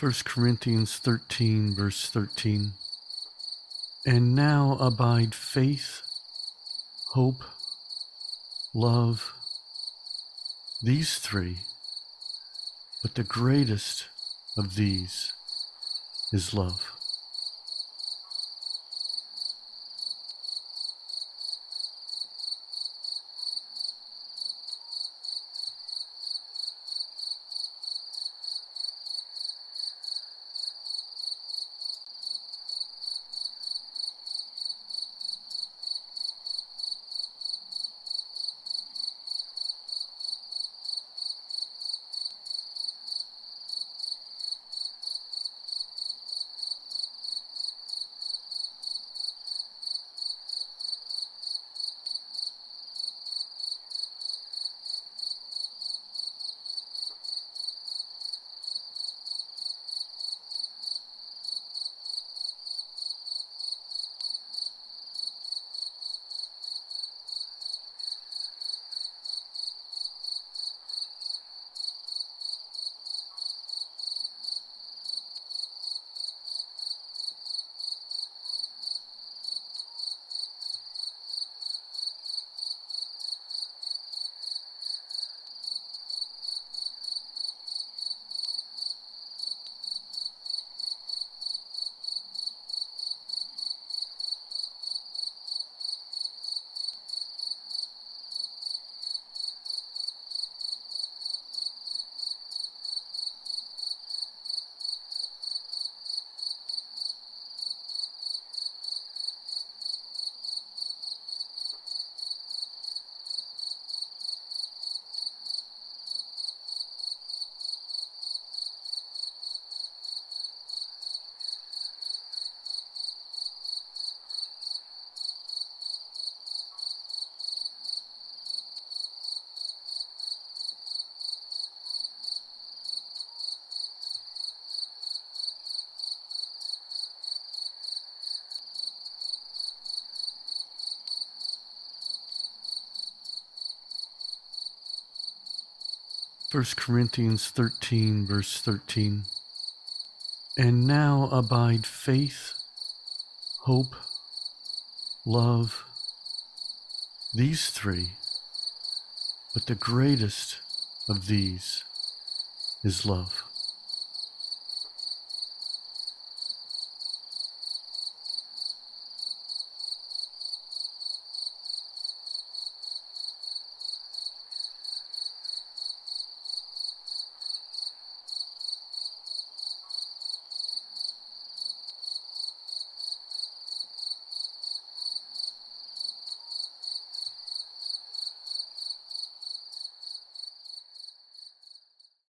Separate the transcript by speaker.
Speaker 1: 1 Corinthians 13, verse 13. And now abide faith, hope, love, these three, but the greatest of these is love. First Corinthians 13, verse 13. And now abide faith, hope, love, these three, but the greatest of these is love.